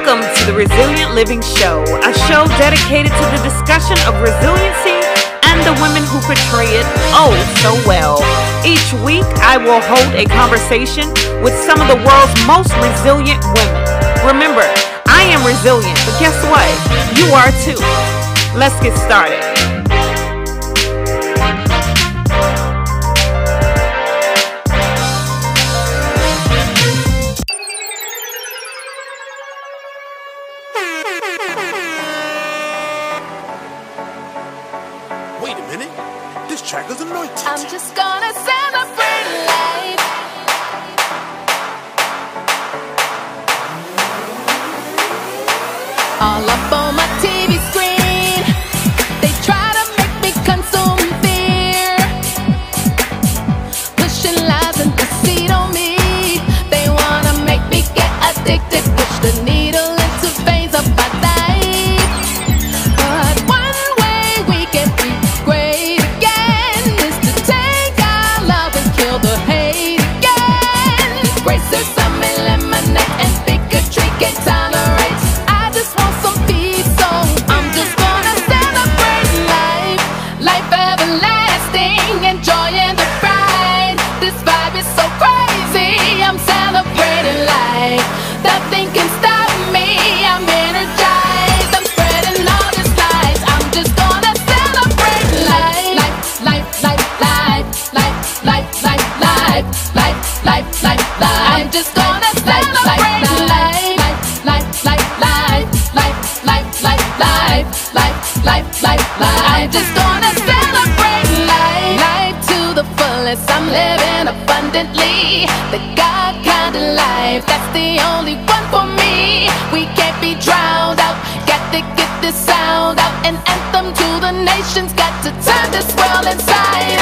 Welcome to the Resilient Living Show, a show dedicated to the discussion of resiliency and the women who portray it oh so well. Each week, I will hold a conversation with some of the world's most resilient women. Remember, I am resilient, but guess what? You are too. Let's get started. all up on my TV screen. They try to make me consume fear, pushing lies and deceit on me. They wanna make me get addicted. this world inside.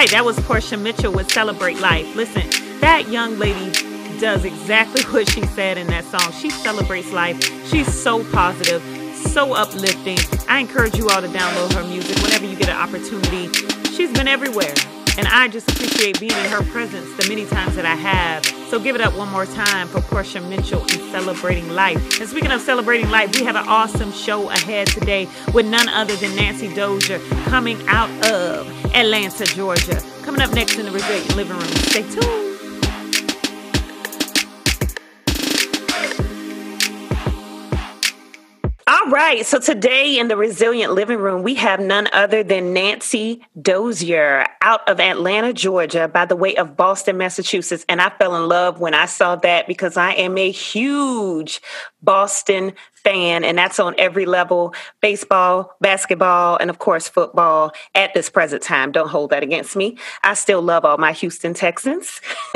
right, that was Portia Mitchell with Celebrate Life. Listen, that young lady does exactly what she said in that song. She celebrates life. She's so positive, so uplifting. I encourage you all to download her music whenever you get an opportunity. She's been everywhere. And I just appreciate being in her presence the many times that I have. So give it up one more time for Portia Mitchell and Celebrating Life. And speaking of celebrating life, we have an awesome show ahead today with none other than Nancy Dozier coming out of Atlanta, Georgia. Coming up next in the Resilient Living Room. Stay tuned. All right. So today in the Resilient Living Room, we have none other than Nancy Dozier out of Atlanta, Georgia, by the way of Boston, Massachusetts. And I fell in love when I saw that because I am a huge Boston fan, and that's on every level baseball, basketball, and of course, football at this present time. Don't hold that against me. I still love all my Houston Texans.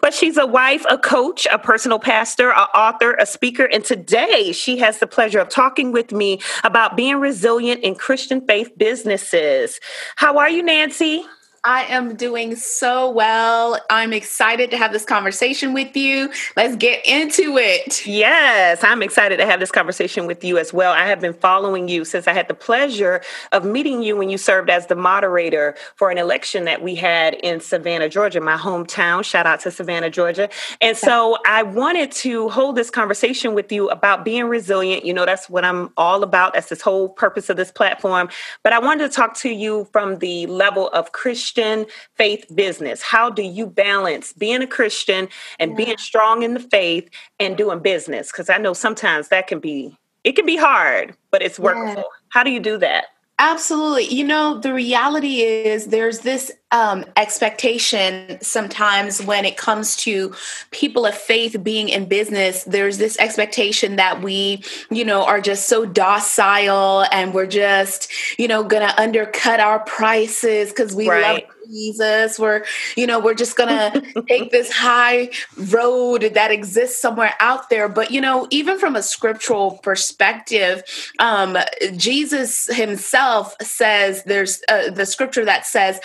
but she's a wife, a coach, a personal pastor, an author, a speaker, and today she has the pleasure of talking with me about being resilient in Christian faith businesses. How are you, Nancy? I am doing so well. I'm excited to have this conversation with you. Let's get into it. Yes, I'm excited to have this conversation with you as well. I have been following you since I had the pleasure of meeting you when you served as the moderator for an election that we had in Savannah, Georgia, my hometown. Shout out to Savannah, Georgia. And so I wanted to hold this conversation with you about being resilient. You know, that's what I'm all about. That's this whole purpose of this platform. But I wanted to talk to you from the level of Christian Christian faith business? How do you balance being a Christian and yeah. being strong in the faith and doing business? Because I know sometimes that can be it can be hard, but it's workable. Yeah. How do you do that? Absolutely. You know, the reality is there's this um, expectation sometimes when it comes to people of faith being in business. There's this expectation that we, you know, are just so docile and we're just, you know, going to undercut our prices because we right. love Jesus. We're, you know, we're just gonna take this high road that exists somewhere out there. But you know, even from a scriptural perspective, um, Jesus himself says there's uh, the scripture that says,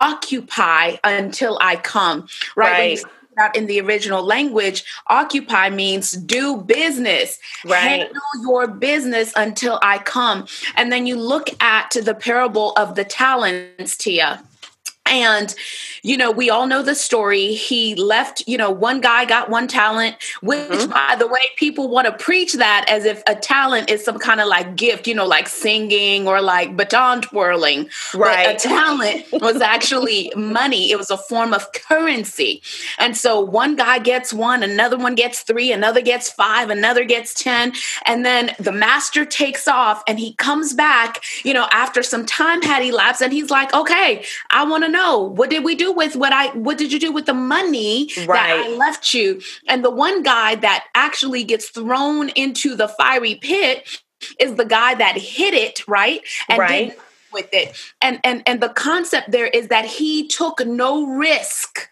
"Occupy until I come." Right. right out in the original language, occupy means do business. Right. Handle your business until I come. And then you look at the parable of the talents, Teia. And, you know, we all know the story. He left, you know, one guy got one talent, which, mm-hmm. by the way, people want to preach that as if a talent is some kind of like gift, you know, like singing or like baton twirling. Right. But a talent was actually money, it was a form of currency. And so one guy gets one, another one gets three, another gets five, another gets 10. And then the master takes off and he comes back, you know, after some time had elapsed and he's like, okay, I want to know what did we do with what I what did you do with the money right. that I left you? And the one guy that actually gets thrown into the fiery pit is the guy that hit it, right? And right. with it. And and and the concept there is that he took no risk.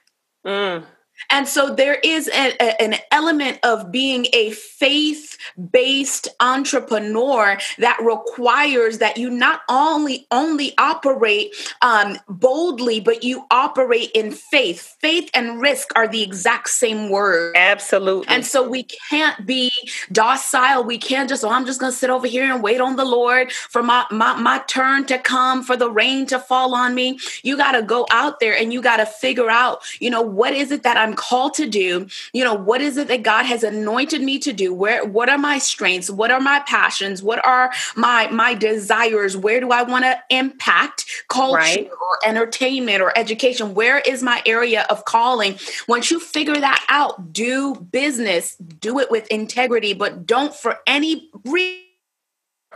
Mm. And so there is a, a, an element of being a faith based entrepreneur that requires that you not only only operate um, boldly, but you operate in faith. Faith and risk are the exact same word. Absolutely. And so we can't be docile. We can't just, oh, I'm just going to sit over here and wait on the Lord for my, my, my turn to come, for the rain to fall on me. You got to go out there and you got to figure out, you know, what is it that I'm called to do? You know, what is it that God has anointed me to do? Where, what are my strengths? What are my passions? What are my, my desires? Where do I want to impact culture right. or entertainment or education? Where is my area of calling? Once you figure that out, do business, do it with integrity, but don't for any reason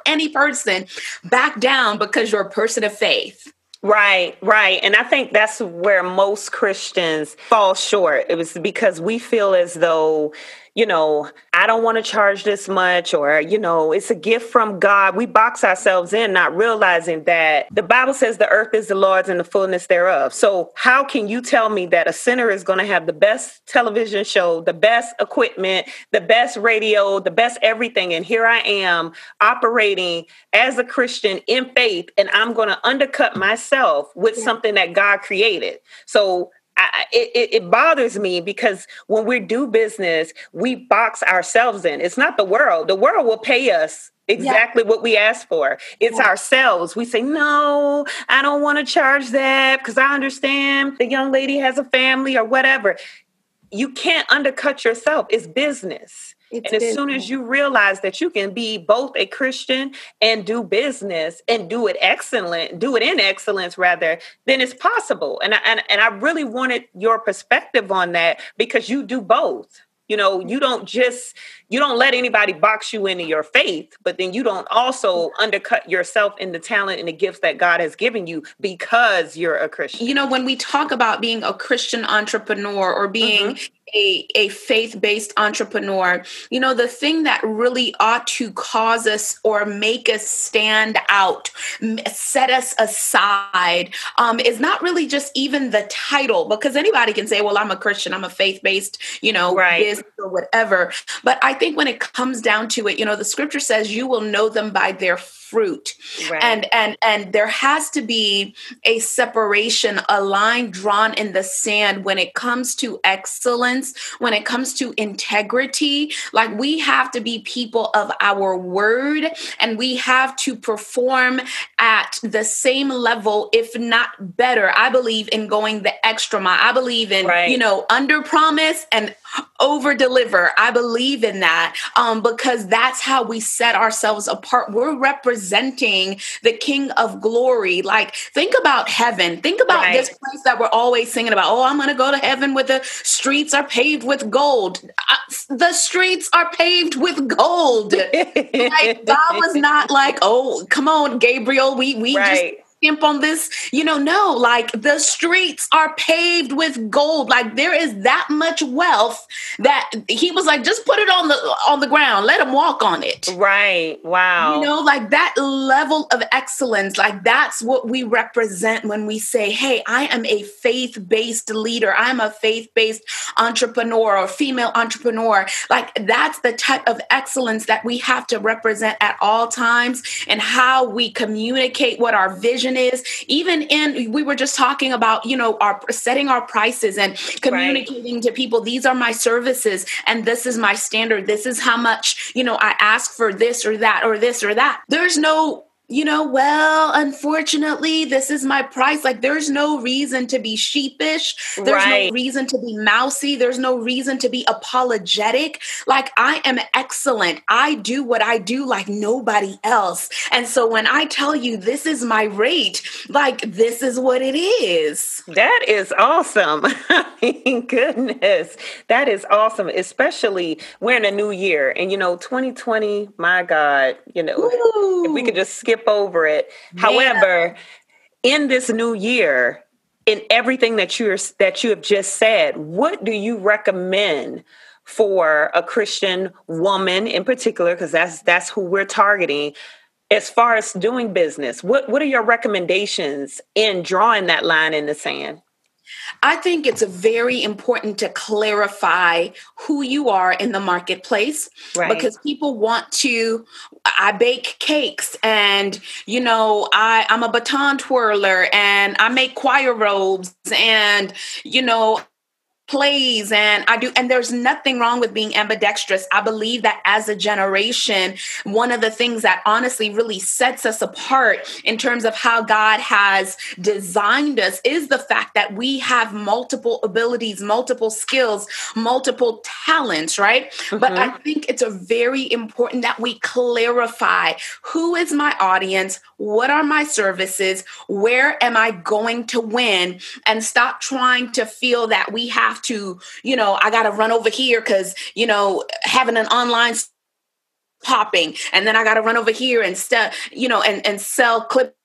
any person back down because you're a person of faith. Right, right. And I think that's where most Christians fall short. It was because we feel as though you know, I don't want to charge this much, or, you know, it's a gift from God. We box ourselves in, not realizing that the Bible says the earth is the Lord's and the fullness thereof. So, how can you tell me that a sinner is going to have the best television show, the best equipment, the best radio, the best everything? And here I am operating as a Christian in faith, and I'm going to undercut myself with something that God created. So, I, it, it bothers me because when we do business, we box ourselves in. It's not the world. The world will pay us exactly yeah. what we ask for. It's yeah. ourselves. We say, no, I don't want to charge that because I understand the young lady has a family or whatever. You can't undercut yourself. It's business. It's and as business. soon as you realize that you can be both a Christian and do business and do it excellent, do it in excellence rather, then it's possible. And I, and, and I really wanted your perspective on that because you do both. You know, you don't just you don't let anybody box you into your faith, but then you don't also undercut yourself in the talent and the gifts that God has given you because you're a Christian. You know, when we talk about being a Christian entrepreneur or being mm-hmm a, a faith based entrepreneur, you know, the thing that really ought to cause us or make us stand out, set us aside, um, is not really just even the title, because anybody can say, well, I'm a Christian, I'm a faith based, you know, right. business or whatever. But I think when it comes down to it, you know, the scripture says you will know them by their fruit right. and and and there has to be a separation a line drawn in the sand when it comes to excellence when it comes to integrity. Like we have to be people of our word and we have to perform at the same level if not better. I believe in going the extra mile. I believe in right. you know under promise and over deliver. I believe in that um, because that's how we set ourselves apart. We're representing representing the King of Glory. Like, think about heaven. Think about right. this place that we're always singing about. Oh, I'm going to go to heaven where the streets are paved with gold. Uh, the streets are paved with gold. like, God was not like, oh, come on, Gabriel. We we right. just on this. You know, no, like the streets are paved with gold. Like there is that much wealth that he was like, just put it on the on the ground, let him walk on it. Right. Wow. You know, like that level of excellence, like that's what we represent when we say, hey, I am a faith-based leader. I'm a faith-based entrepreneur or female entrepreneur. Like that's the type of excellence that we have to represent at all times and how we communicate what our vision vision is even in we were just talking about you know our setting our prices and communicating right. to people these are my services and this is my standard this is how much you know i ask for this or that or this or that there's no you know, well, unfortunately, this is my price. Like, there's no reason to be sheepish. There's right. no reason to be mousy. There's no reason to be apologetic. Like, I am excellent. I do what I do like nobody else. And so when I tell you this is my rate, like, this is what it is. That is awesome. Goodness. That is awesome. Especially we're in a new year. And, you know, 2020, my God, you know, Ooh. if we could just skip skip over it. Yeah. However, in this new year, in everything that you're that you have just said, what do you recommend for a Christian woman in particular? Because that's that's who we're targeting. As far as doing business, what what are your recommendations in drawing that line in the sand? I think it's very important to clarify who you are in the marketplace right. because people want to. I bake cakes and, you know, I, I'm a baton twirler and I make choir robes and, you know, plays and I do and there's nothing wrong with being ambidextrous. I believe that as a generation, one of the things that honestly really sets us apart in terms of how God has designed us is the fact that we have multiple abilities, multiple skills, multiple talents, right? Mm-hmm. But I mm-hmm. think it's a very important that we clarify who is my audience, what are my services, where am I going to win and stop trying to feel that we have to, you know, I got to run over here because, you know, having an online popping. And then I got to run over here and stuff, you know, and, and sell clip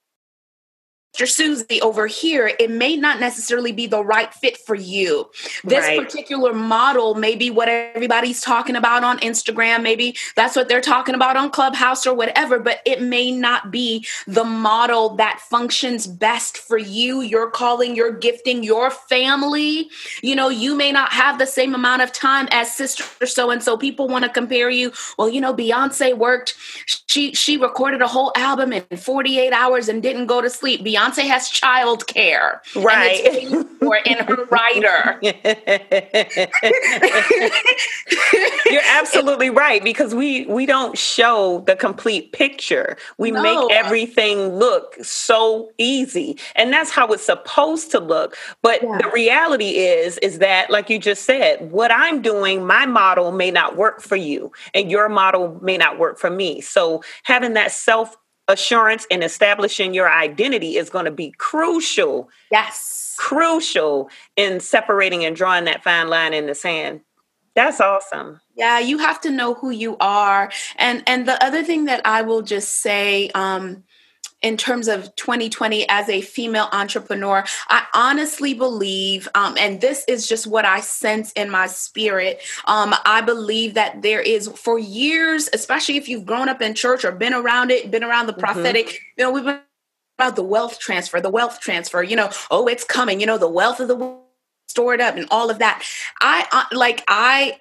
Susie over here, it may not necessarily be the right fit for you. This right. particular model may be what everybody's talking about on Instagram. Maybe that's what they're talking about on Clubhouse or whatever, but it may not be the model that functions best for you, your calling, your gifting, your family. You know, you may not have the same amount of time as sister so and so. People want to compare you. Well, you know, Beyonce worked, she she recorded a whole album in 48 hours and didn't go to sleep. Beyonce Beyonce has child care. Right. For in her rider. You're absolutely right because we we don't show the complete picture. We No. make everything look so easy, and that's how it's supposed to look. But Yeah. the reality is is that like you just said, what I'm doing, my model may not work for you and your model may not work for me. So having that self assurance and establishing your identity is going to be crucial Yes. crucial in separating and drawing that fine line in the sand. That's awesome. Yeah, you have to know who you are. And and the other thing that I will just say um in terms of 2020 as a female entrepreneur, I honestly believe, um, and this is just what I sense in my spirit. Um, I believe that there is, for years, especially if you've grown up in church or been around it, been around the prophetic, you know, we've been about the wealth transfer, the wealth transfer, you know, oh, it's coming, you know, the wealth of the world stored up and all of that. I uh, like I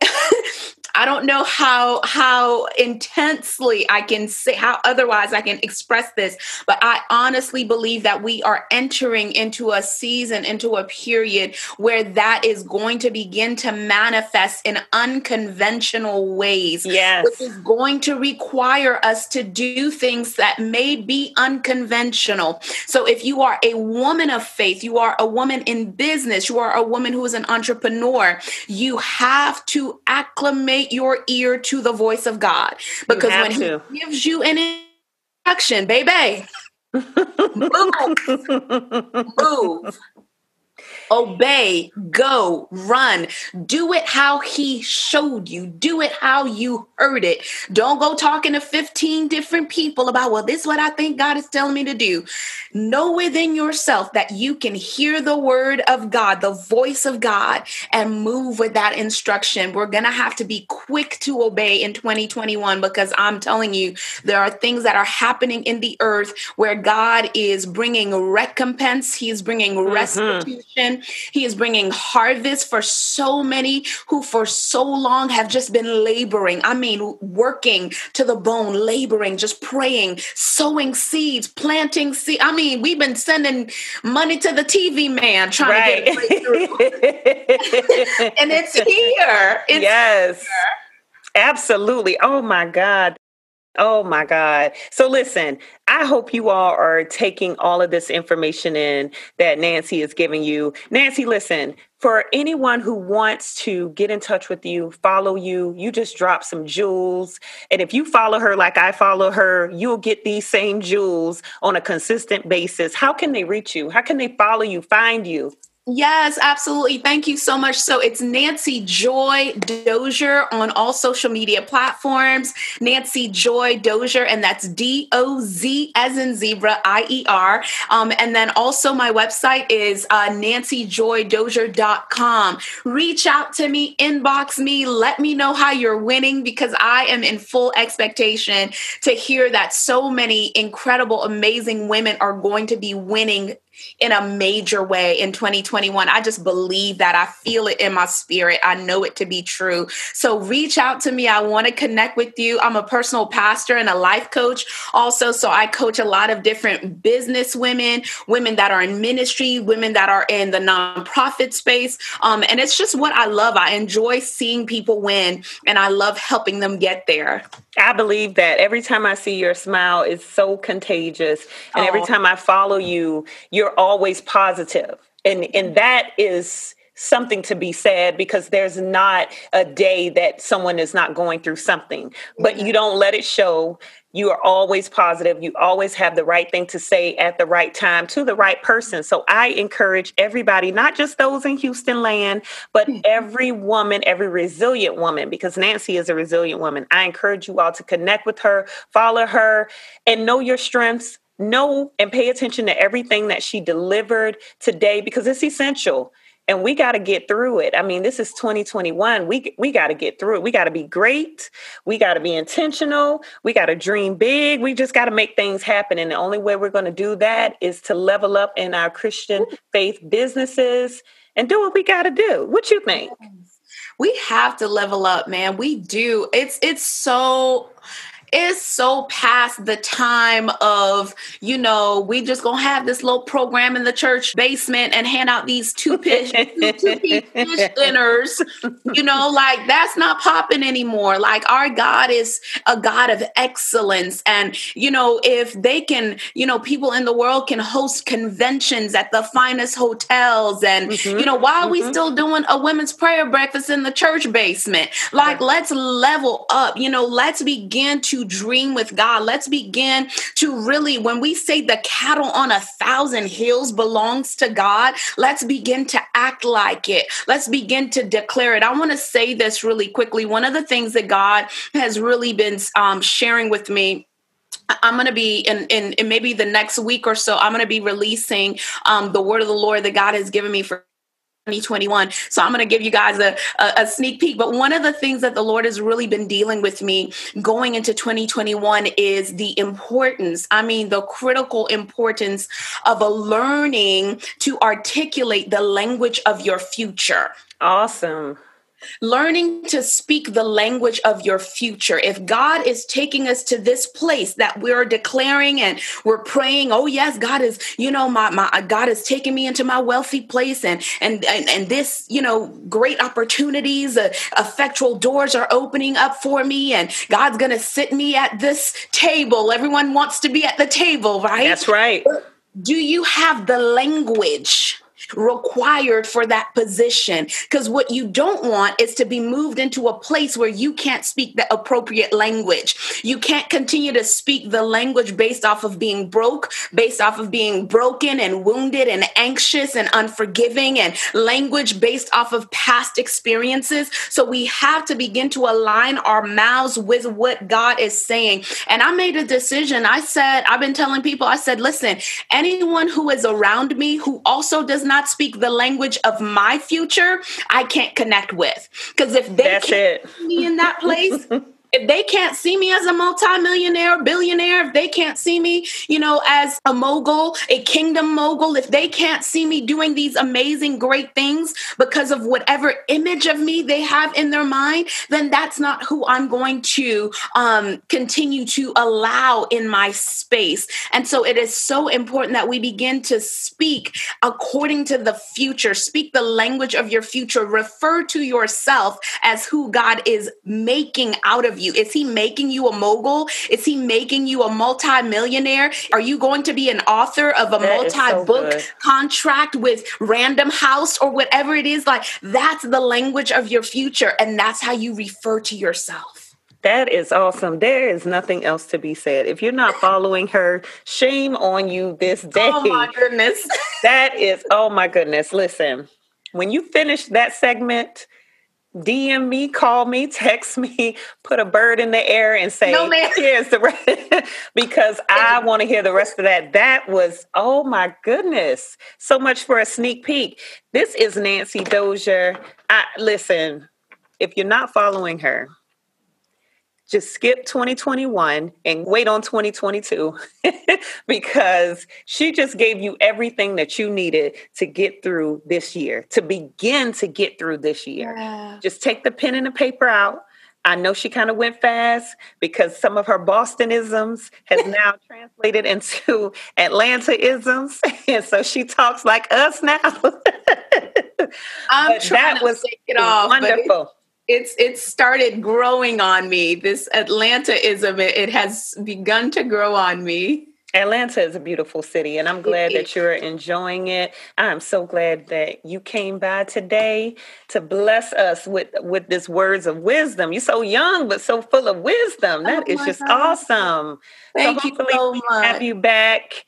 I don't know how how intensely I can say how otherwise I can express this, but I honestly believe that we are entering into a season, into a period where that is going to begin to manifest in unconventional ways Yes. which is going to require us to do things that may be unconventional. So, if you are a woman of faith, you are a woman in business, you are a woman who is an entrepreneur, you have to acclimate your ear to the voice of God because when to. He gives you an instruction, baby, move, move. Obey, go, run. Do it how he showed you. Do it how you heard it. Don't go talking to 15 different people about, well, this is what I think God is telling me to do. Know within yourself that you can hear the word of God, the voice of God, and move with that instruction. We're going to have to be quick to obey in 2021 because I'm telling you, there are things that are happening in the earth where God is bringing recompense, He is bringing mm-hmm. restitution, He is bringing harvest for so many who for so long have just been laboring. I mean, working to the bone, laboring, just praying, sowing seeds, planting seeds. I mean, we've been sending money to the TV man trying Right. to get a breakthrough. and it's here. It's yes. Absolutely. Oh my God. Oh my God. So listen, I hope you all are taking all of this information in that Nancy is giving you. Nancy, listen, for anyone who wants to get in touch with you, follow you, you just drop some jewels. And if you follow her like I follow her, you'll get these same jewels on a consistent basis. How can they reach you? How can they follow you, find you? Yes, absolutely. Thank you so much. So it's Nancy Joy Dozier on all social media platforms. Nancy Joy Dozier, and that's D O Z as in zebra, I E R. Um, and then also my website is uh, nancyjoydozier.com. Reach out to me, inbox me, let me know how you're winning because I am in full expectation to hear that so many incredible, amazing women are going to be winning in a major way in 2021. I just believe that. I feel it in my spirit. I know it to be true. So reach out to me. I want to connect with you. I'm a personal pastor and a life coach also. So I coach a lot of different business women, women that are in ministry, women that are in the nonprofit space. Um, and it's just what I love. I enjoy seeing people win and I love helping them get there. I believe that every time I see your smile is so contagious. And every time I follow you, you're always positive. And and that is something to be said because there's not a day that someone is not going through something. But you don't let it show. You are always positive. You always have the right thing to say at the right time to the right person. So I encourage everybody, not just those in Houston land, but hmm. every woman, every resilient woman, because Nancy is a resilient woman. I encourage you all to connect with her, follow her, and know your strengths. Know and pay attention to everything that she delivered today because it's essential and we got to get through it. I mean, this is 2021. We we got to get through it. We got to be great. We got to be intentional. We got to dream big. We just got to make things happen. And the only way we're going to do that is to level up in our Christian faith businesses and do what we got to do. What you think? we have to level up man we do it's it's so it's so past the time of, you know, we just gonna have this little program in the church basement and hand out these two fish, two, two fish dinners. You know, like that's not popping anymore. Like our God is a God of excellence. And, you know, if they can, you know, people in the world can host conventions at the finest hotels and, mm-hmm. you know, why are we mm-hmm. still doing a women's prayer breakfast in the church basement? Like, let's level up, you know, let's begin to dream with God. Let's begin to really, when we say the cattle on a thousand hills belongs to God, let's begin to act like it. Let's begin to declare it. I want to say this really quickly. One of the things that God has really been um, sharing with me I'm going to be in, in, in, maybe the next week or so, I'm going to be releasing um, the word of the Lord that God has given me for 2021. So I'm going to give you guys a, a, a, sneak peek. But one of the things that the Lord has really been dealing with me going into 2021 is the importance, I mean, the critical importance of a learning to articulate the language of your future. Awesome learning to speak the language of your future. If God is taking us to this place that we're declaring and we're praying, oh yes, God is, you know, my my God is taking me into my wealthy place and and and, and this, you know, great opportunities, uh, effectual doors are opening up for me and God's going to sit me at this table. Everyone wants to be at the table, right? That's right. Do you have the language? Required for that position. Because what you don't want is to be moved into a place where you can't speak the appropriate language. You can't continue to speak the language based off of being broke, based off of being broken and wounded and anxious and unforgiving, and language based off of past experiences. So we have to begin to align our mouths with what God is saying. And I made a decision. I said, I've been telling people, I said, listen, anyone who is around me who also does not not speak the language of my future, I can't connect with. Because if they That's can't it. me in that place, if they can't see me as a multimillionaire, billionaire, if they can't see me, you know, as a mogul, a kingdom mogul, if they can't see me doing these amazing, great things because of whatever image of me they have in their mind, then that's not who I'm going to um, continue to allow in my space. And so it is so important that we begin to speak according to the future, speak the language of your future, refer to yourself as who God is making out of you you? Is he making you a mogul? Is he making you a multimillionaire? Are you going to be an author of a multi book so contract with Random House or whatever it is? Like, that's the language of your future, and that's how you refer to yourself. That is awesome. There is nothing else to be said. If you're not following her, shame on you this oh day. Oh my goodness. that is, oh my goodness. Listen, when you finish that segment, DM me, call me, text me, put a bird in the air and say, no, here's the rest because I want to hear the rest of that. That was, oh my goodness, so much for a sneak peek. This is Nancy Dozier. I listen, if you're not following her, just skip 2021 and wait on 2022 because she just gave you everything that you needed to get through this year, to begin to get through this year. Yeah. Just take the pen and the paper out. I know she kind of went fast because some of her Bostonisms has now translated into Atlantaisms. And so she talks like us now. I'm but trying that to was take it off. Wonderful it's it started growing on me. This Atlantaism, it, it has begun to grow on me. Atlanta is a beautiful city, and I'm glad that you're enjoying it. I'm so glad that you came by today to bless us with with this words of wisdom. You're so young, but so full of wisdom. That oh is just God. awesome. Thank so you so much. Have you back?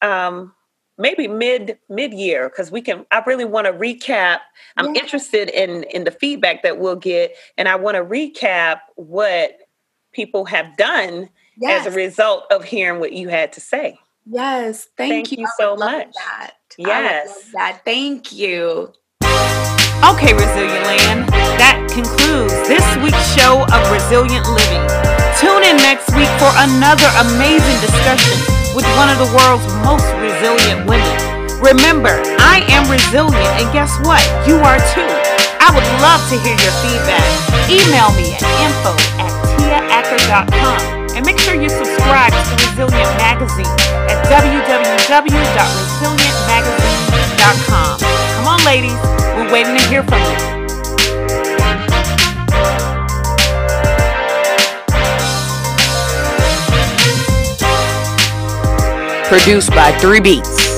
Um, maybe mid mid year because we can i really want to recap. I'm yeah. interested in in the feedback that we'll get and i want to recap what people have done yes. as a result of hearing what you had to say. Yes thank, thank you, you so much. that. yes. that. Thank you. Okay resilient land that concludes this week's show of resilient living. Tune in next week for another amazing discussion with one of the world's most resilient women. Remember, I am resilient, and guess what? You are too. I would love to hear your feedback. Email me at info at teiaacker.com And make sure you subscribe to Resilient Magazine at www.resilientmagazine.com. Come on, ladies. We're waiting to hear from you. Produced by Three Beats.